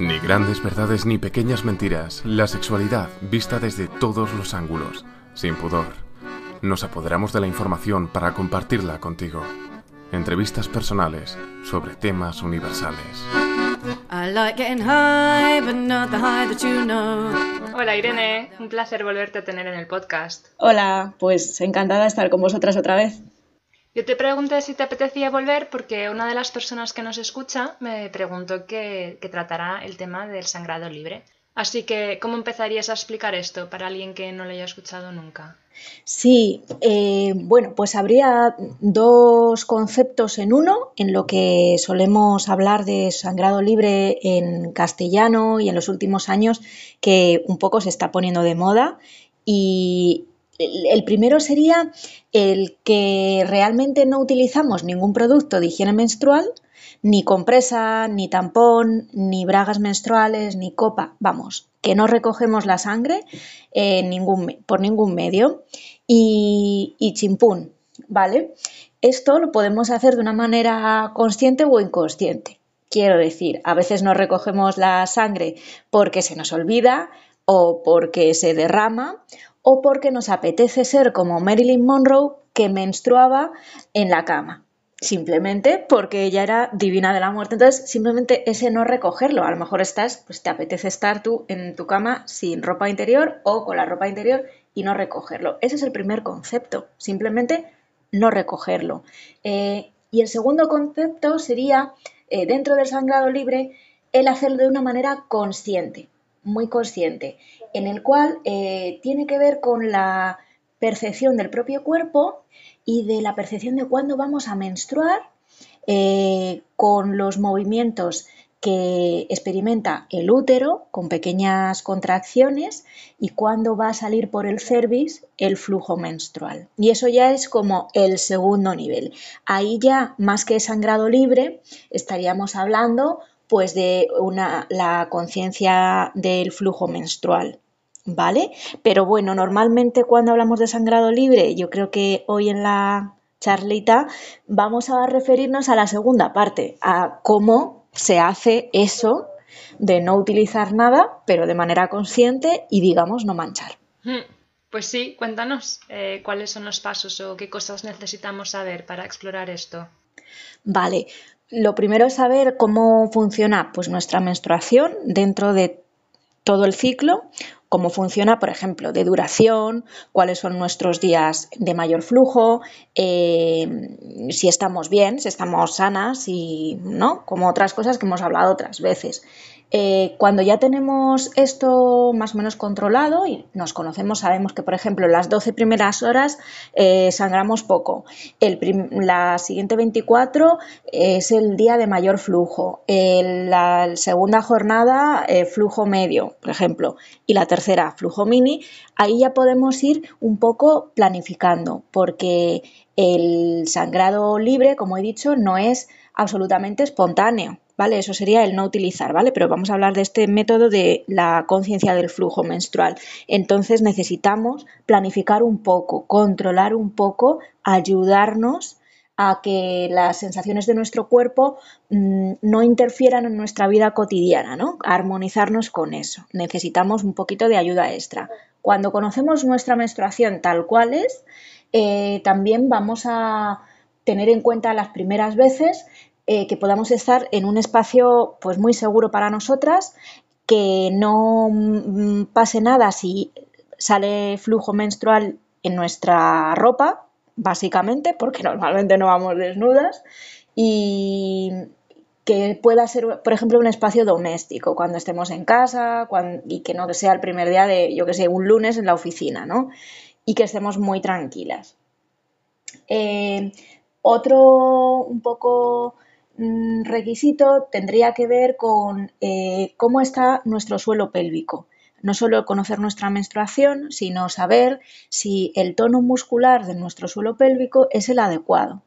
Ni grandes verdades ni pequeñas mentiras, la sexualidad vista desde todos los ángulos, sin pudor. Nos apoderamos de la información para compartirla contigo. Entrevistas personales sobre temas universales. Hola Irene, un placer volverte a tener en el podcast. Hola, pues encantada de estar con vosotras otra vez. Yo te pregunté si te apetecía volver porque una de las personas que nos escucha me preguntó que, tratará el tema del sangrado libre. Así que, ¿cómo empezarías a explicar esto para alguien que no lo haya escuchado nunca? Sí, eh, bueno, pues habría dos conceptos en uno, en lo que solemos hablar de sangrado libre en castellano y en los últimos años que un poco se está poniendo de moda y, el primero sería el que realmente no utilizamos ningún producto de higiene menstrual, ni compresa, ni tampón, ni bragas menstruales, ni copa. Vamos, que no recogemos la sangre por ningún medio. Y, y chimpún, ¿vale? Esto lo podemos hacer de una manera consciente o inconsciente. Quiero decir, a veces no recogemos la sangre porque se nos olvida o porque se derrama o porque nos apetece ser como Marilyn Monroe que menstruaba en la cama. Simplemente porque ella era divina de la muerte. Entonces, simplemente ese no recogerlo. A lo mejor estás, pues te apetece estar tú en tu cama sin ropa interior o con la ropa interior y no recogerlo. Ese es el primer concepto. Simplemente no recogerlo. Eh, y el segundo concepto sería, eh, dentro del sangrado libre, el hacerlo de una manera consciente, muy consciente en el cual eh, tiene que ver con la percepción del propio cuerpo y de la percepción de cuándo vamos a menstruar, eh, con los movimientos que experimenta el útero con pequeñas contracciones y cuándo va a salir por el cervix el flujo menstrual. Y eso ya es como el segundo nivel. Ahí ya, más que sangrado libre, estaríamos hablando pues de una, la conciencia del flujo menstrual. ¿Vale? Pero bueno, normalmente cuando hablamos de sangrado libre, yo creo que hoy en la charlita vamos a referirnos a la segunda parte, a cómo se hace eso de no utilizar nada, pero de manera consciente y digamos no manchar. Hmm, pues sí, cuéntanos eh, cuáles son los pasos o qué cosas necesitamos saber para explorar esto. Vale, lo primero es saber cómo funciona pues, nuestra menstruación dentro de todo el ciclo, cómo funciona, por ejemplo, de duración, cuáles son nuestros días de mayor flujo, eh, si estamos bien, si estamos sanas y no, como otras cosas que hemos hablado otras veces. Eh, cuando ya tenemos esto más o menos controlado y nos conocemos, sabemos que, por ejemplo, las 12 primeras horas eh, sangramos poco. La siguiente 24 es el día de mayor flujo. la segunda jornada, eh, flujo medio, por ejemplo. Y la tercera, flujo mini. Ahí ya podemos ir un poco planificando, porque el sangrado libre, como he dicho, no es absolutamente espontáneo. ¿Vale? Eso sería el no utilizar, ¿vale? Pero vamos a hablar de este método de la conciencia del flujo menstrual. Entonces necesitamos planificar un poco, controlar un poco, ayudarnos a que las sensaciones de nuestro cuerpo mm, no interfieran en nuestra vida cotidiana, ¿no? armonizarnos con eso. Necesitamos un poquito de ayuda extra. Cuando conocemos nuestra menstruación tal cual es, eh, también vamos a tener en cuenta las primeras veces eh, que podamos estar en un espacio pues muy seguro para nosotras, que no mm, pase nada si sale flujo menstrual en nuestra ropa, básicamente, porque normalmente no vamos desnudas, y que pueda ser, por ejemplo, un espacio doméstico, cuando estemos en casa y que no sea el primer día de, yo que sé, un lunes en la oficina, ¿no? Y que estemos muy tranquilas. Eh, otro un poco requisito tendría que ver con eh, cómo está nuestro suelo pélvico. No solo conocer nuestra menstruación, sino saber si el tono muscular de nuestro suelo pélvico es el adecuado.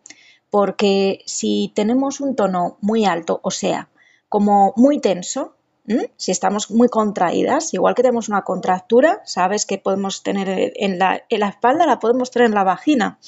Porque si tenemos un tono muy alto, o sea, como muy tenso, si estamos muy contraídas, igual que tenemos una contractura, sabes que podemos tener en la, en la espalda, la podemos tener en la vagina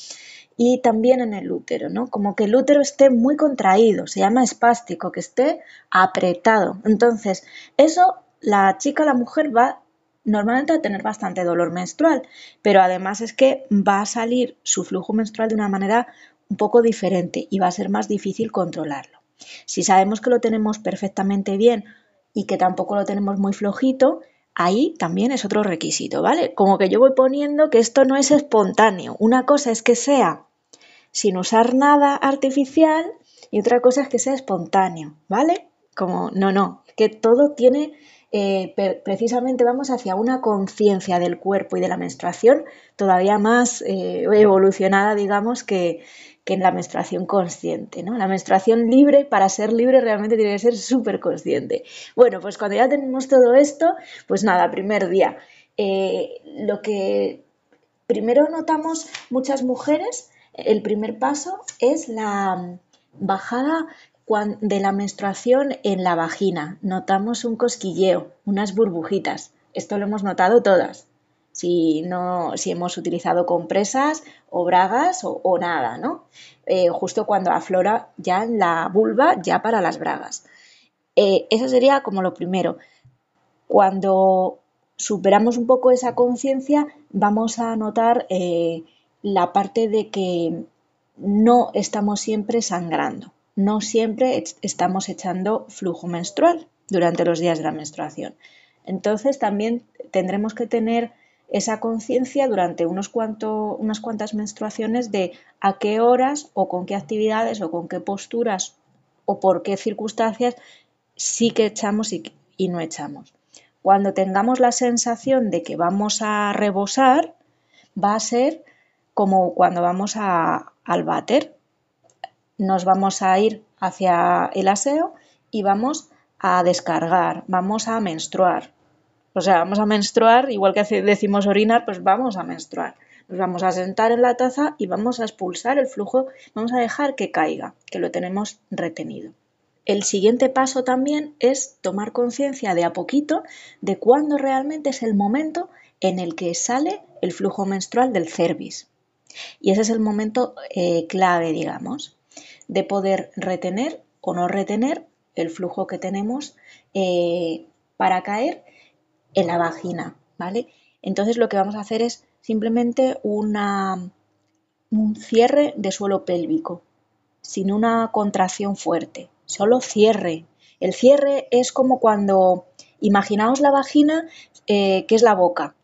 y también en el útero, ¿no? Como que el útero esté muy contraído, se llama espástico, que esté apretado. Entonces, eso la chica, la mujer va normalmente a tener bastante dolor menstrual, pero además es que va a salir su flujo menstrual de una manera un poco diferente y va a ser más difícil controlarlo. Si sabemos que lo tenemos perfectamente bien y que tampoco lo tenemos muy flojito, ahí también es otro requisito, ¿vale? Como que yo voy poniendo que esto no es espontáneo. Una cosa es que sea sin usar nada artificial y otra cosa es que sea espontáneo, ¿vale? Como, no, no, que todo tiene, eh, precisamente vamos hacia una conciencia del cuerpo y de la menstruación todavía más eh, evolucionada, digamos, que, que en la menstruación consciente. ¿no? La menstruación libre, para ser libre, realmente tiene que ser súper consciente. Bueno, pues cuando ya tenemos todo esto, pues nada, primer día. Eh, lo que primero notamos muchas mujeres, el primer paso es la bajada de la menstruación en la vagina. Notamos un cosquilleo, unas burbujitas. Esto lo hemos notado todas si, no, si hemos utilizado compresas o bragas o, nada, ¿no? Eh, justo cuando aflora ya la vulva, ya para las bragas. Eh, eso sería como lo primero. Cuando superamos un poco esa conciencia, vamos a notar eh, la parte de que no estamos siempre sangrando, no siempre estamos echando flujo menstrual durante los días de la menstruación. Entonces también tendremos que tener esa conciencia durante unos unas cuantas menstruaciones de a qué horas o con qué actividades o con qué posturas o por qué circunstancias sí que echamos y, no echamos. Cuando tengamos la sensación de que vamos a rebosar, va a ser como cuando vamos a, al váter. Nos vamos a ir hacia el aseo y vamos a descargar, vamos a menstruar. O sea, vamos a menstruar, igual que decimos orinar, pues vamos a menstruar. Nos vamos a sentar en la taza y vamos a expulsar el flujo, vamos a dejar que caiga, que lo tenemos retenido. El siguiente paso también es tomar conciencia de a poquito de cuándo realmente es el momento en el que sale el flujo menstrual del cervix. Y ese es el momento eh, clave, digamos, de poder retener o no retener el flujo que tenemos eh, para caer en la vagina, ¿vale? Entonces lo que vamos a hacer es simplemente un cierre de suelo pélvico, sin una contracción fuerte, solo cierre. El cierre es como cuando, imaginaos la vagina, eh, que es la boca.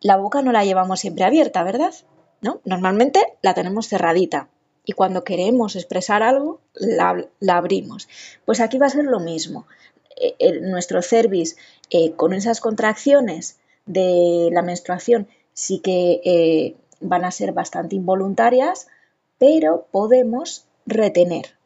La boca no la llevamos siempre abierta, ¿verdad? ¿No? Normalmente la tenemos cerradita y cuando queremos expresar algo, la, la abrimos. Pues aquí va a ser lo mismo. Eh, nuestro cervix eh, con esas contracciones de la menstruación sí que eh, van a ser bastante involuntarias, pero podemos retener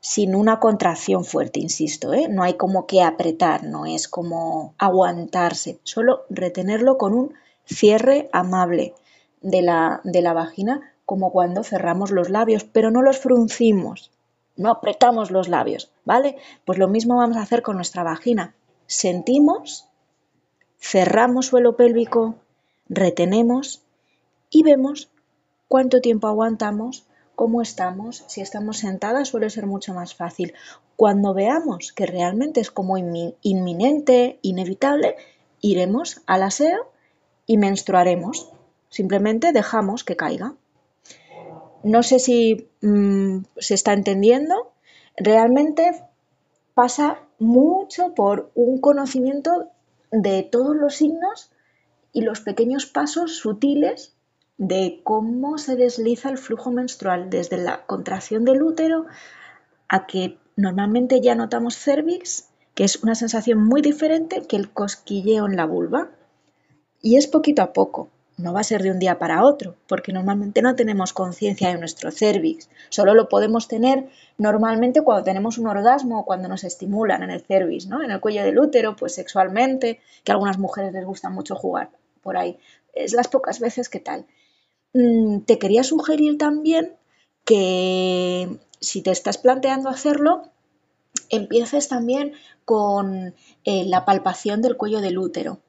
sin una contracción fuerte, insisto, no hay como que apretar, no es como aguantarse, solo retenerlo con un cierre amable de la, de la vagina, como cuando cerramos los labios, pero no los fruncimos, no apretamos los labios, ¿vale? Pues lo mismo vamos a hacer con nuestra vagina. Sentimos, cerramos suelo pélvico, retenemos y vemos cuánto tiempo aguantamos, cómo estamos. Si estamos sentadas suele ser mucho más fácil. Cuando veamos que realmente es como inminente, inevitable, iremos al aseo y menstruaremos. Simplemente dejamos que caiga. No sé si mm, se está entendiendo. Realmente pasa mucho por un conocimiento de todos los signos y los pequeños pasos sutiles de cómo se desliza el flujo menstrual desde la contracción del útero a que normalmente ya notamos cervix, que es una sensación muy diferente que el cosquilleo en la vulva. Y es poquito a poco no va a ser de un día para otro, porque normalmente no tenemos conciencia de nuestro cervix. Solo lo podemos tener normalmente cuando tenemos un orgasmo o cuando nos estimulan en el cervix, ¿no? En el cuello del útero, pues sexualmente, que a algunas mujeres les gusta mucho jugar por ahí. Es las pocas veces que tal. Mm, te quería sugerir también que si te estás planteando hacerlo, empieces también con eh, la palpación del cuello del útero,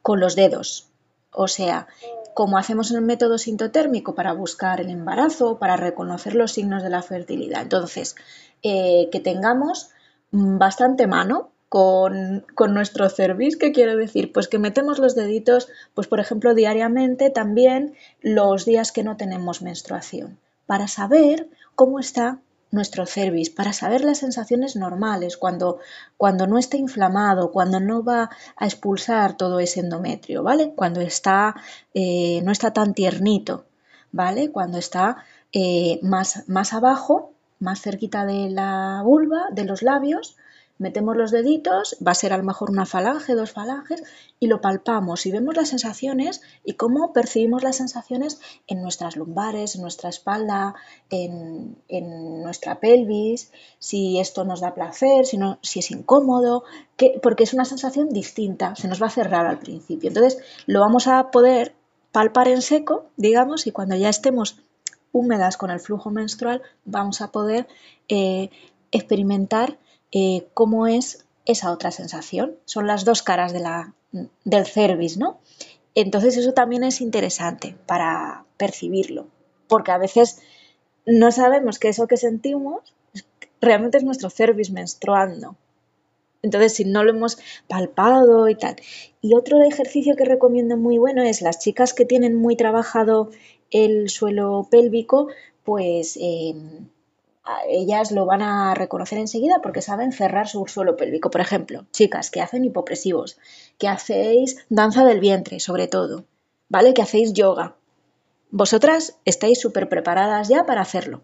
con los dedos, o sea, como hacemos en el método sintotérmico para buscar el embarazo, para reconocer los signos de la fertilidad. Entonces, eh, que tengamos bastante mano con, nuestro cervix, ¿qué quiero decir? Pues que metemos los deditos, pues por ejemplo, diariamente también los días que no tenemos menstruación, para saber cómo está nuestro cervix, para saber las sensaciones normales, cuando, cuando no está inflamado, cuando no va a expulsar todo ese endometrio, ¿vale? Cuando está, eh, no está tan tiernito, ¿vale? Cuando está eh, más, más abajo, más cerquita de la vulva, de los labios, metemos los deditos, va a ser a lo mejor una falange, dos falanges, y lo palpamos y vemos las sensaciones y cómo percibimos las sensaciones en nuestras lumbares, en nuestra espalda, en, nuestra pelvis, si esto nos da placer, si, no, si es incómodo, porque es una sensación distinta, se nos va a cerrar al principio. Entonces lo vamos a poder palpar en seco, digamos, y cuando ya estemos húmedas con el flujo menstrual, vamos a poder eh, experimentar eh, cómo es esa otra sensación. Son las dos caras del cervix, ¿no? Entonces eso también es interesante para percibirlo, porque a veces no sabemos que eso que sentimos realmente es nuestro cervix menstruando. Entonces, si no lo hemos palpado y tal. Y otro ejercicio que recomiendo muy bueno es las chicas que tienen muy trabajado el suelo pélvico, pues eh, ellas lo van a reconocer enseguida porque saben cerrar su suelo pélvico. Por ejemplo, chicas que hacen hipopresivos, que hacéis danza del vientre, sobre todo, ¿vale? Que hacéis yoga. Vosotras estáis súper preparadas ya para hacerlo.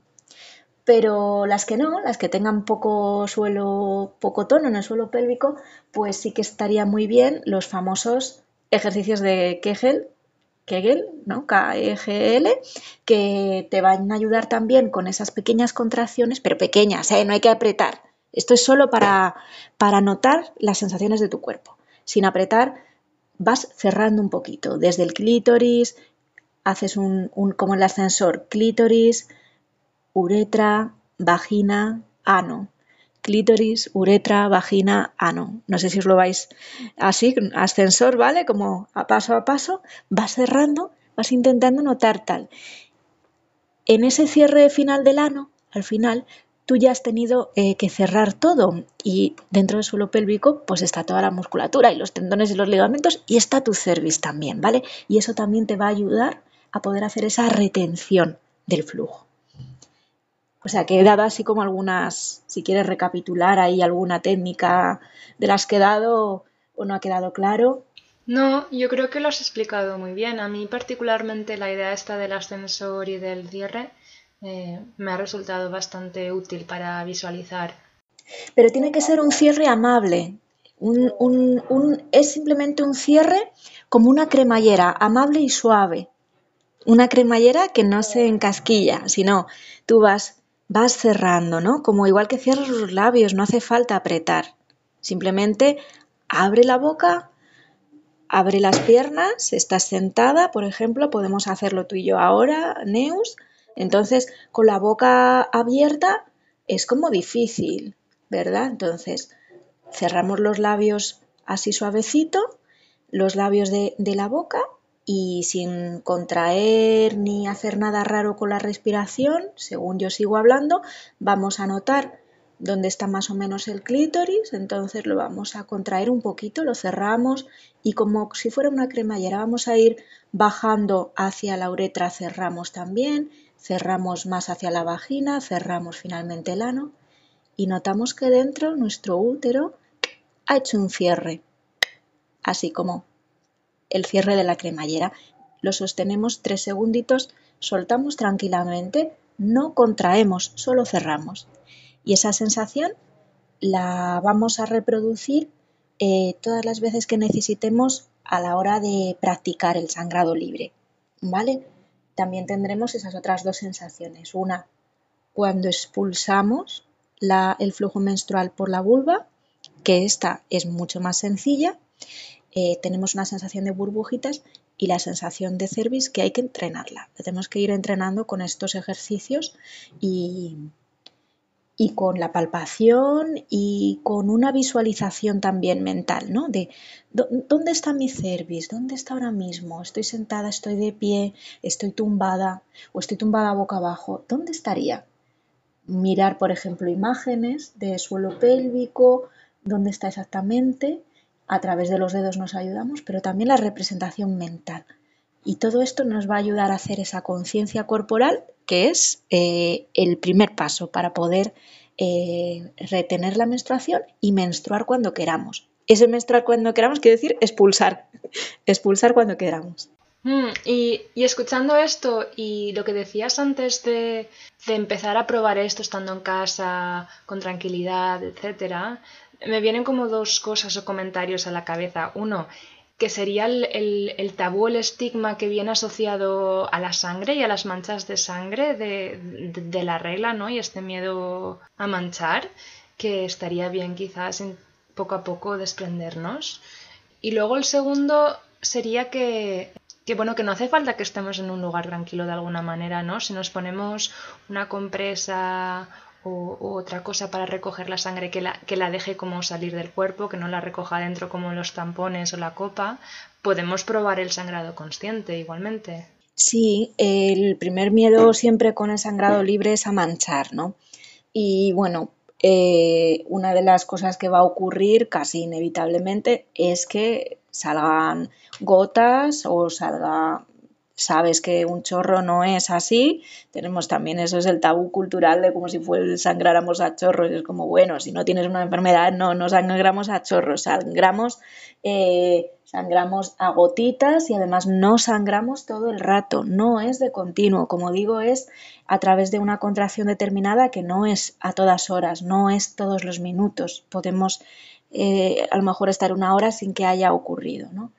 Pero las que no, las que tengan poco suelo, poco tono en el suelo pélvico, pues sí que estaría muy bien los famosos ejercicios de Kegel, Kegel, ¿no? K-E-G-L, que te van a ayudar también con esas pequeñas contracciones, pero pequeñas, ¿eh? no hay que apretar. Esto es solo para, para notar las sensaciones de tu cuerpo. Sin apretar, vas cerrando un poquito, desde el clítoris, haces un, un como el ascensor, clítoris, uretra, vagina, ano clítoris, uretra, vagina, ano. No sé si os lo vais así, ascensor, ¿vale? Como a paso a paso, vas cerrando, vas intentando notar tal. En ese cierre final del ano, al final, tú ya has tenido eh, que cerrar todo y dentro del suelo pélvico pues está toda la musculatura y los tendones y los ligamentos y está tu cervix también, ¿vale? Y eso también te va a ayudar a poder hacer esa retención del flujo. O sea, que he dado así como algunas, si quieres recapitular ahí alguna técnica de las que he dado o no ha quedado claro. No, yo creo que lo has explicado muy bien. A mí particularmente la idea esta del ascensor y del cierre eh, me ha resultado bastante útil para visualizar. Pero tiene que ser un cierre amable. es simplemente un cierre como una cremallera, amable y suave. Una cremallera que no se encasquilla, sino tú vas vas cerrando, ¿no? Como igual que cierras los labios, no hace falta apretar. Simplemente abre la boca, abre las piernas, estás sentada, por ejemplo, podemos hacerlo tú y yo ahora, Neus. Entonces, con la boca abierta es como difícil, ¿verdad? Entonces, cerramos los labios así suavecito, los labios de, de la boca y sin contraer ni hacer nada raro con la respiración, según yo sigo hablando, vamos a notar dónde está más o menos el clítoris, entonces lo vamos a contraer un poquito, lo cerramos y como si fuera una cremallera vamos a ir bajando hacia la uretra, cerramos también, cerramos más hacia la vagina, cerramos finalmente el ano y notamos que dentro nuestro útero ha hecho un cierre, así como el cierre de la cremallera. Lo sostenemos tres segunditos, soltamos tranquilamente, no contraemos, solo cerramos. Y esa sensación la vamos a reproducir eh, todas las veces que necesitemos a la hora de practicar el sangrado libre. ¿Vale? También tendremos esas otras dos sensaciones. Una, cuando expulsamos el flujo menstrual por la vulva, que esta es mucho más sencilla, eh, tenemos una sensación de burbujitas y la sensación de cervix que hay que entrenarla. tenemos que ir entrenando con estos ejercicios y, y con la palpación y con una visualización también mental, ¿no? De dónde está mi cervix, dónde está ahora mismo, estoy sentada, estoy de pie, estoy tumbada o estoy tumbada boca abajo, ¿dónde estaría? Mirar, por ejemplo, imágenes de suelo pélvico, dónde está exactamente, a través de los dedos nos ayudamos, pero también la representación mental. Y todo esto nos va a ayudar a hacer esa conciencia corporal, que es eh, el primer paso para poder eh, retener la menstruación y menstruar cuando queramos. Ese menstruar cuando queramos quiere decir expulsar, expulsar cuando queramos. Mm, y, escuchando esto y lo que decías antes de, de, empezar a probar esto estando en casa, con tranquilidad, etcétera, me vienen como dos cosas o comentarios a la cabeza. Uno, que sería el, tabú, el estigma que viene asociado a la sangre y a las manchas de sangre de, la regla, ¿no? Y este miedo a manchar, que estaría bien quizás poco a poco desprendernos. Y luego el segundo sería que, que, bueno, que no hace falta que estemos en un lugar tranquilo de alguna manera, ¿no? Si nos ponemos una compresa o, otra cosa para recoger la sangre que la, que la deje como salir del cuerpo, que no la recoja dentro como los tampones o la copa, podemos probar el sangrado consciente igualmente. Sí, el primer miedo siempre con el sangrado libre es a manchar, ¿no? Y bueno, eh, una de las cosas que va a ocurrir casi inevitablemente es que salgan gotas o salga sabes que un chorro no es así. Tenemos también eso es el tabú cultural de como si fuera sangráramos a chorros. Es como, bueno, si no tienes una enfermedad, no, no sangramos a chorros, sangramos, eh, sangramos a gotitas y además no sangramos todo el rato, no es de continuo. Como digo, es a través de una contracción determinada que no es a todas horas, no es todos los minutos. Podemos eh, a lo mejor estar una hora sin que haya ocurrido, ¿no?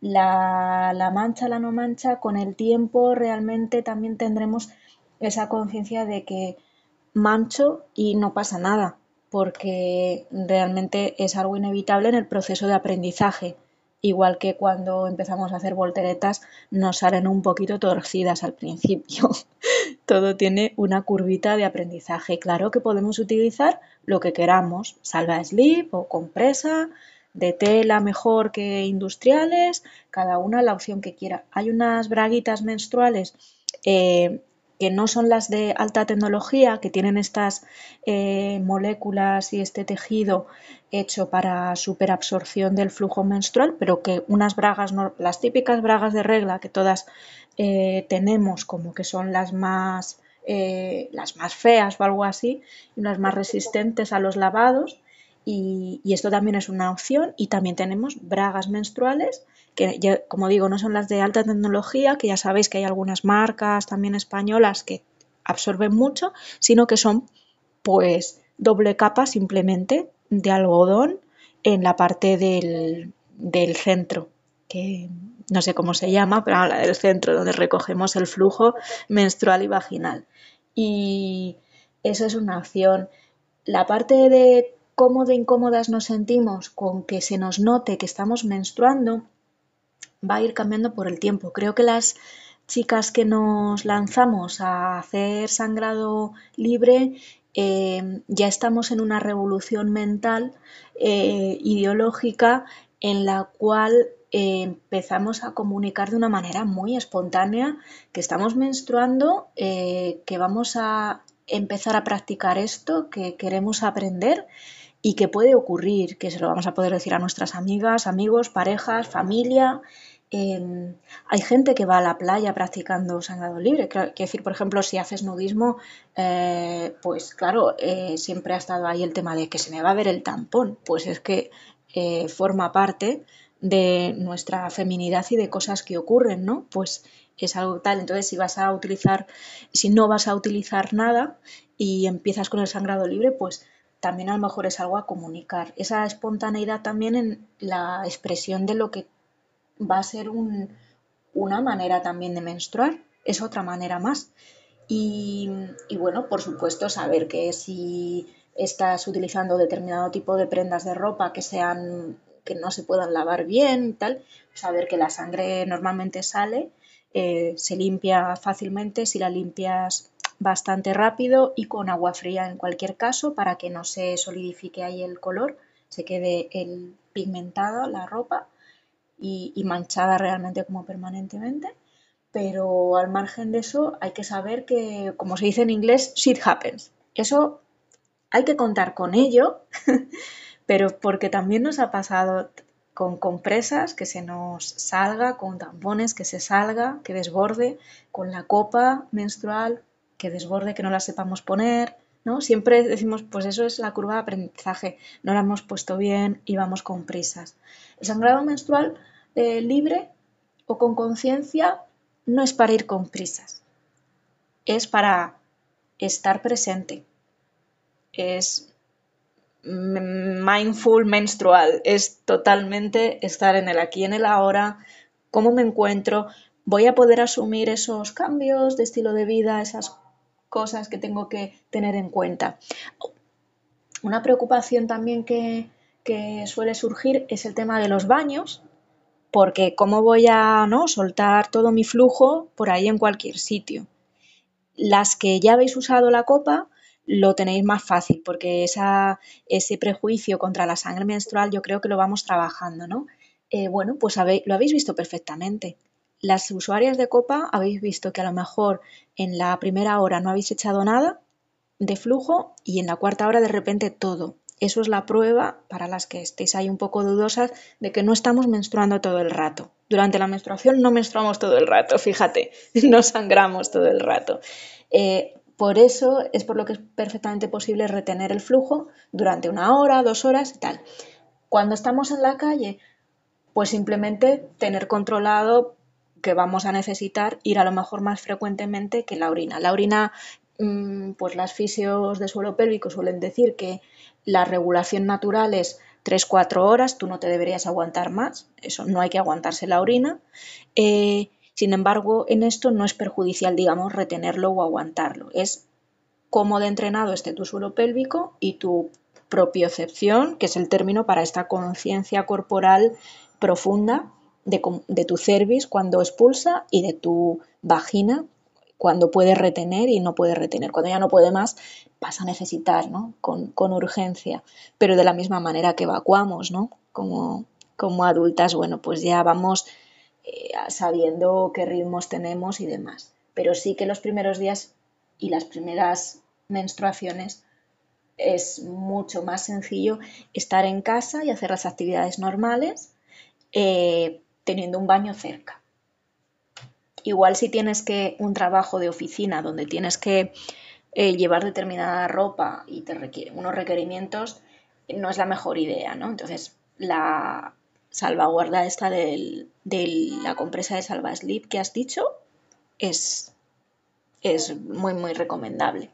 La, mancha, la no mancha, con el tiempo realmente también tendremos esa conciencia de que mancho y no pasa nada, porque realmente es algo inevitable en el proceso de aprendizaje. Igual que cuando empezamos a hacer volteretas nos salen un poquito torcidas al principio. Todo tiene una curvita de aprendizaje. Claro que podemos utilizar lo que queramos, salva slip o compresa, de tela mejor que industriales, cada una la opción que quiera. Hay unas braguitas menstruales eh, que no son las de alta tecnología, que tienen estas eh, moléculas y este tejido hecho para superabsorción del flujo menstrual, pero que unas bragas, las típicas bragas de regla que todas eh, tenemos, como que son las más, las más feas o algo así, y unas más resistentes a los lavados, y, esto también es una opción. Y también tenemos bragas menstruales, que como digo, no son las de alta tecnología, que ya sabéis que hay algunas marcas también españolas que absorben mucho, sino que son pues doble capa simplemente de algodón en la parte del, del centro, que no sé cómo se llama, pero la del centro, donde recogemos el flujo menstrual y vaginal. Y eso es una opción. La parte de cómo de incómodas nos sentimos con que se nos note que estamos menstruando va a ir cambiando por el tiempo. Creo que las chicas que nos lanzamos a hacer sangrado libre eh, ya estamos en una revolución mental eh, ideológica en la cual eh, empezamos a comunicar de una manera muy espontánea que estamos menstruando, que vamos a empezar a practicar esto, que queremos aprender y que puede ocurrir, que se lo vamos a poder decir a nuestras amigas, amigos, parejas, familia. Em, hay gente que va a la playa practicando sangrado libre. Quiero decir, por ejemplo, si haces nudismo, eh, pues claro, eh, siempre ha estado ahí el tema de que se me va a ver el tampón. Pues es que eh, forma parte de nuestra feminidad y de cosas que ocurren, ¿no? Pues es algo tal. Entonces, si vas a utilizar, si no vas a utilizar nada y empiezas con el sangrado libre, pues también a lo mejor es algo a comunicar. Esa espontaneidad también en la expresión de lo que va a ser una manera también de menstruar, es otra manera más. Y, bueno, por supuesto, saber que si estás utilizando determinado tipo de prendas de ropa que sean que no se puedan lavar bien, tal, saber que la sangre normalmente sale, eh, se limpia fácilmente, si la limpias bastante rápido y con agua fría en cualquier caso para que no se solidifique ahí el color, se quede el pigmentado la ropa y, y manchada realmente como permanentemente. Pero al margen de eso hay que saber que, como se dice en inglés, shit happens. Eso hay que contar con ello, pero porque también nos ha pasado con compresas que se nos salga, con tampones que se salga, que desborde, con la copa menstrual que desborde, que no la sepamos poner, ¿no? Siempre decimos, pues eso es la curva de aprendizaje, no la hemos puesto bien y vamos con prisas. El sangrado menstrual eh, libre o con conciencia no es para ir con prisas, es para estar presente, es mindful menstrual, es totalmente estar en el aquí, en el ahora, cómo me encuentro, voy a poder asumir esos cambios de estilo de vida, esas cosas que tengo que tener en cuenta. Una preocupación también que, suele surgir es el tema de los baños, porque cómo voy a ¿no? soltar todo mi flujo por ahí en cualquier sitio. Las que ya habéis usado la copa, lo tenéis más fácil, porque ese prejuicio contra la sangre menstrual yo creo que lo vamos trabajando, ¿no? Eh, bueno, pues lo habéis visto perfectamente. Las usuarias de copa habéis visto que a lo mejor en la primera hora no habéis echado nada de flujo y en la cuarta hora de repente todo. Eso es la prueba para las que estéis ahí un poco dudosas de que no estamos menstruando todo el rato. Durante la menstruación no menstruamos todo el rato, fíjate, no sangramos todo el rato. Eh, por eso es por lo que es perfectamente posible retener el flujo durante una hora, dos horas y tal. Cuando estamos en la calle, pues simplemente tener controlado que vamos a necesitar ir a lo mejor más frecuentemente que la orina. La orina, mm, pues las fisios de suelo pélvico suelen decir que la regulación natural es 3-4 horas, tú no te deberías aguantar más, eso no hay que aguantarse la orina. Eh, sin embargo, en esto no es perjudicial, digamos, retenerlo o aguantarlo. Es cómo de entrenado esté tu suelo pélvico y tu propiocepción, que es el término para esta conciencia corporal profunda de, tu cervix cuando expulsa y de tu vagina cuando puede retener y no puede retener. Cuando ya no puede más, pasa a necesitar, ¿no? Con, urgencia. Pero de la misma manera que evacuamos, ¿no? Como, como adultas, bueno, pues ya vamos eh, sabiendo qué ritmos tenemos y demás. Pero sí que los primeros días y las primeras menstruaciones es mucho más sencillo estar en casa y hacer las actividades normales eh, teniendo un baño cerca. Igual si tienes que un trabajo de oficina donde tienes que eh, llevar determinada ropa y te requieren unos requerimientos, no es la mejor idea, ¿no? Entonces, la, salvaguarda esta de la compresa de Salva Sleep que has dicho es, es muy, muy recomendable.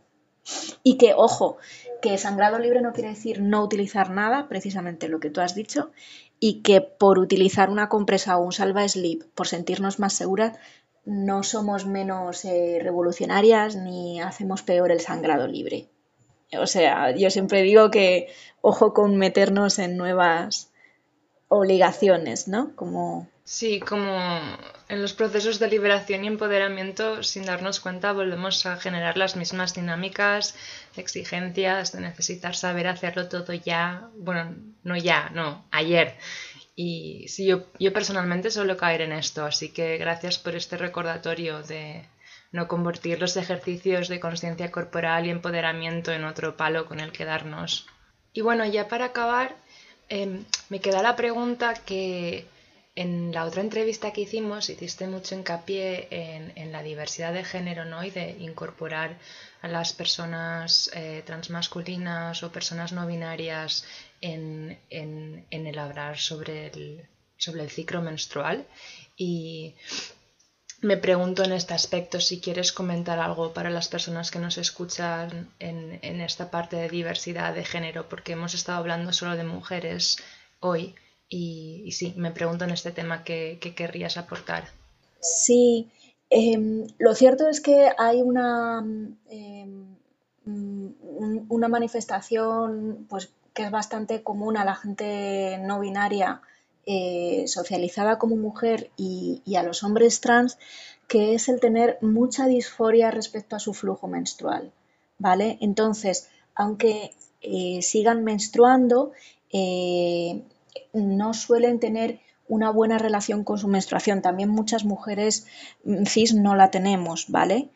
Y que, ojo, que sangrado libre no quiere decir no utilizar nada, precisamente lo que tú has dicho, y que por utilizar una compresa o un salva sleep, por sentirnos más seguras, no somos menos eh, revolucionarias ni hacemos peor el sangrado libre. O sea, yo siempre digo que ojo con meternos en nuevas obligaciones, ¿no? Como... Sí, como en los procesos de liberación y empoderamiento, sin darnos cuenta, volvemos a generar las mismas dinámicas, exigencias de necesitar saber hacerlo todo ya, bueno, no ya, no, ayer. Y sí, yo, yo personalmente suelo caer en esto, así que gracias por este recordatorio de no convertir los ejercicios de conciencia corporal y empoderamiento en otro palo con el que darnos. Y bueno, ya para acabar, Em, me queda la pregunta que en la otra entrevista que hicimos hiciste mucho hincapié en, la diversidad de género ¿no? y de incorporar a las personas eh, transmasculinas o personas no binarias en, el hablar sobre el, sobre el ciclo menstrual. Y me pregunto en este aspecto si quieres comentar algo para las personas que nos escuchan en, esta parte de diversidad de género, porque hemos estado hablando solo de mujeres hoy y, sí, me pregunto en este tema qué, querrías aportar. Sí, em, lo cierto es que hay una, em, una manifestación pues, que es bastante común a la gente no binaria eh, socializada como mujer y, a los hombres trans, que es el tener mucha disforia respecto a su flujo menstrual, ¿vale? Entonces, aunque eh, sigan menstruando, eh, no suelen tener una buena relación con su menstruación. También muchas mujeres mm, cis no la tenemos, ¿vale?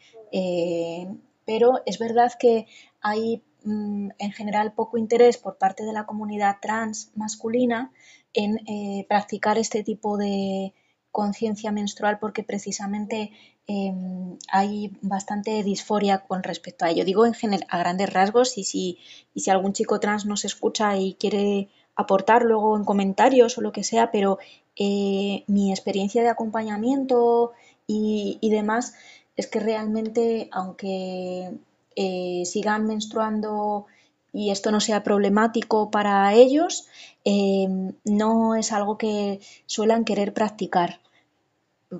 pero es verdad que hay mm, en general poco interés por parte de la comunidad trans masculina en eh, practicar este tipo de conciencia menstrual porque precisamente em, hay bastante disforia con respecto a ello. Digo en general, a grandes rasgos y si, y si algún chico trans nos escucha y quiere aportar luego en comentarios o lo que sea, pero eh, mi experiencia de acompañamiento y, demás es que realmente, aunque eh, sigan menstruando y esto no sea problemático para ellos, em, no es algo que suelan querer practicar,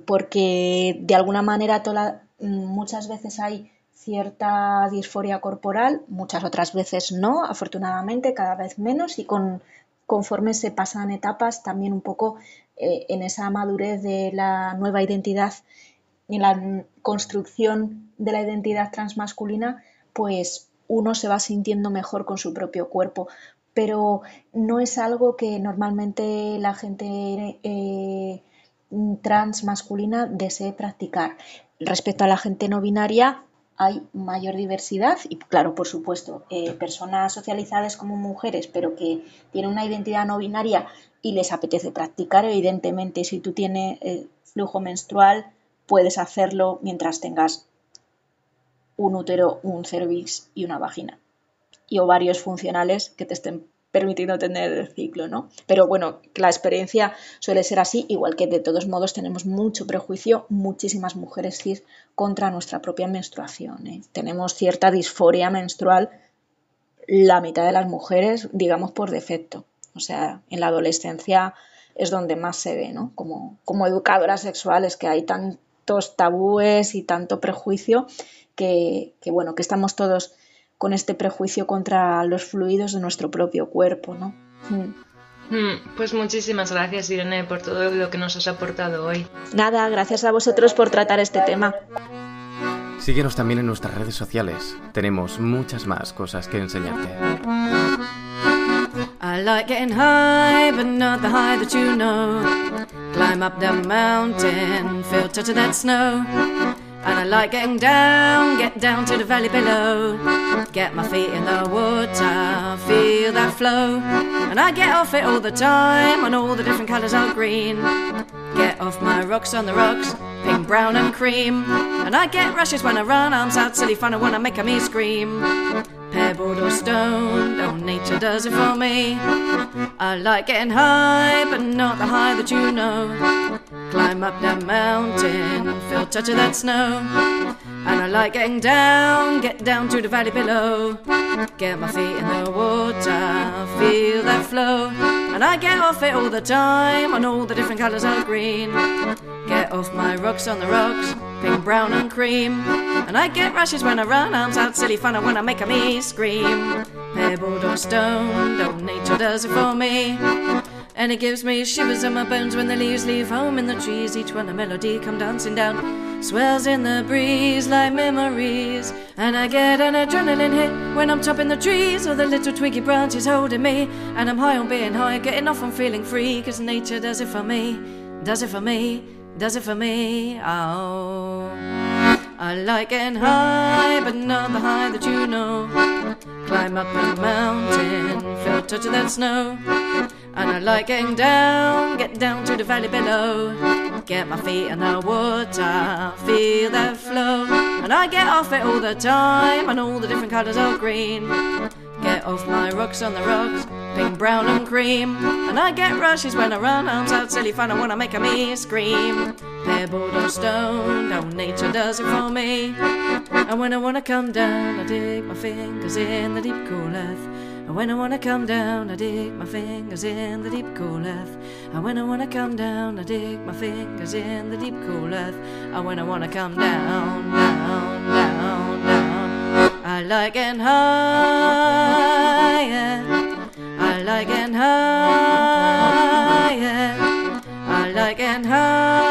porque de alguna manera muchas veces hay cierta disforia corporal, muchas otras veces no, afortunadamente cada vez menos y con, conforme se pasan etapas también un poco eh, en esa madurez de la nueva identidad y la construcción de la identidad transmasculina, pues uno se va sintiendo mejor con su propio cuerpo, pero no es algo que normalmente la gente eh, trans masculina desee practicar. Respecto a la gente no binaria, hay mayor diversidad y, claro, por supuesto, eh, personas socializadas como mujeres, pero que tienen una identidad no binaria y les apetece practicar, evidentemente, si tú tienes eh, flujo menstrual, puedes hacerlo mientras tengas un útero, un cervix y una vagina. Y ovarios funcionales que te estén permitiendo tener el ciclo, ¿no? Pero bueno, la experiencia suele ser así, igual que de todos modos tenemos mucho prejuicio, muchísimas mujeres cis contra nuestra propia menstruación. ¿eh? Tenemos cierta disforia menstrual la mitad de las mujeres, digamos, por defecto. O sea, en la adolescencia es donde más se ve, ¿no? Como, como educadoras sexuales, que hay tantos tabúes y tanto prejuicio que, bueno, que estamos todos con este prejuicio contra los fluidos de nuestro propio cuerpo, ¿no? Hmm, pues muchísimas gracias Irene por todo lo que nos has aportado hoy. Nada, gracias a vosotros por tratar este tema. Síguenos también en nuestras redes sociales. Tenemos muchas más cosas que enseñarte. I like getting high, but not the high that you know. Climb up the mountain, feel touch of that snow. And I like getting down, get down to the valley below. Get my feet in the water, feel that flow. And I get off it all the time on all the different colours are green. Get off my rocks on the rocks, pink, brown, and cream. And I get rushes when I run, arms out, silly fun, and wanna make a me scream. Pebbled or stone, oh, nature does it for me. I like getting high, but not the high that you know. Climb up that mountain, feel touch of that snow. And I like getting down, get down to the valley below. Get my feet in the water, feel that flow. And I get off it all the time on all the different colours of green. Get off my rocks on the rocks, pink, brown, and cream. And I get rushes when I run, arms out, silly fun, and when I make a me scream. Pebbled or stone, don't nature does it for me. And it gives me shivers in my bones when the leaves leave home in the trees. Each one a melody come dancing down, swells in the breeze like memories. And I get an adrenaline hit when I'm chopping the trees, or the little twiggy branches holding me. And I'm high on being high, getting off on feeling free, cause nature does it for me, does it for me, does it for me. Oh. I like getting high, but not the high that you know. Climb up a mountain, feel touch of that snow. And I like getting down, get down to the valley below. Get my feet in the water, feel that flow. And I get off it all the time, and all the different colours are green. Get off my rocks on the rocks, pink, brown, and cream. And I get rushes when I run, arms out, silly fun, I wanna make a me scream. Pebbled or stone, oh, nature does it for me. And when I wanna come down, I dig my fingers in the deep cool earth. And when I wanna come down, I dig my fingers in the deep cool earth. And when I wanna come down, I dig my fingers in the deep cool earth. And when I wanna come down, down, down, down, I like it higher. I like it higher. I like it higher.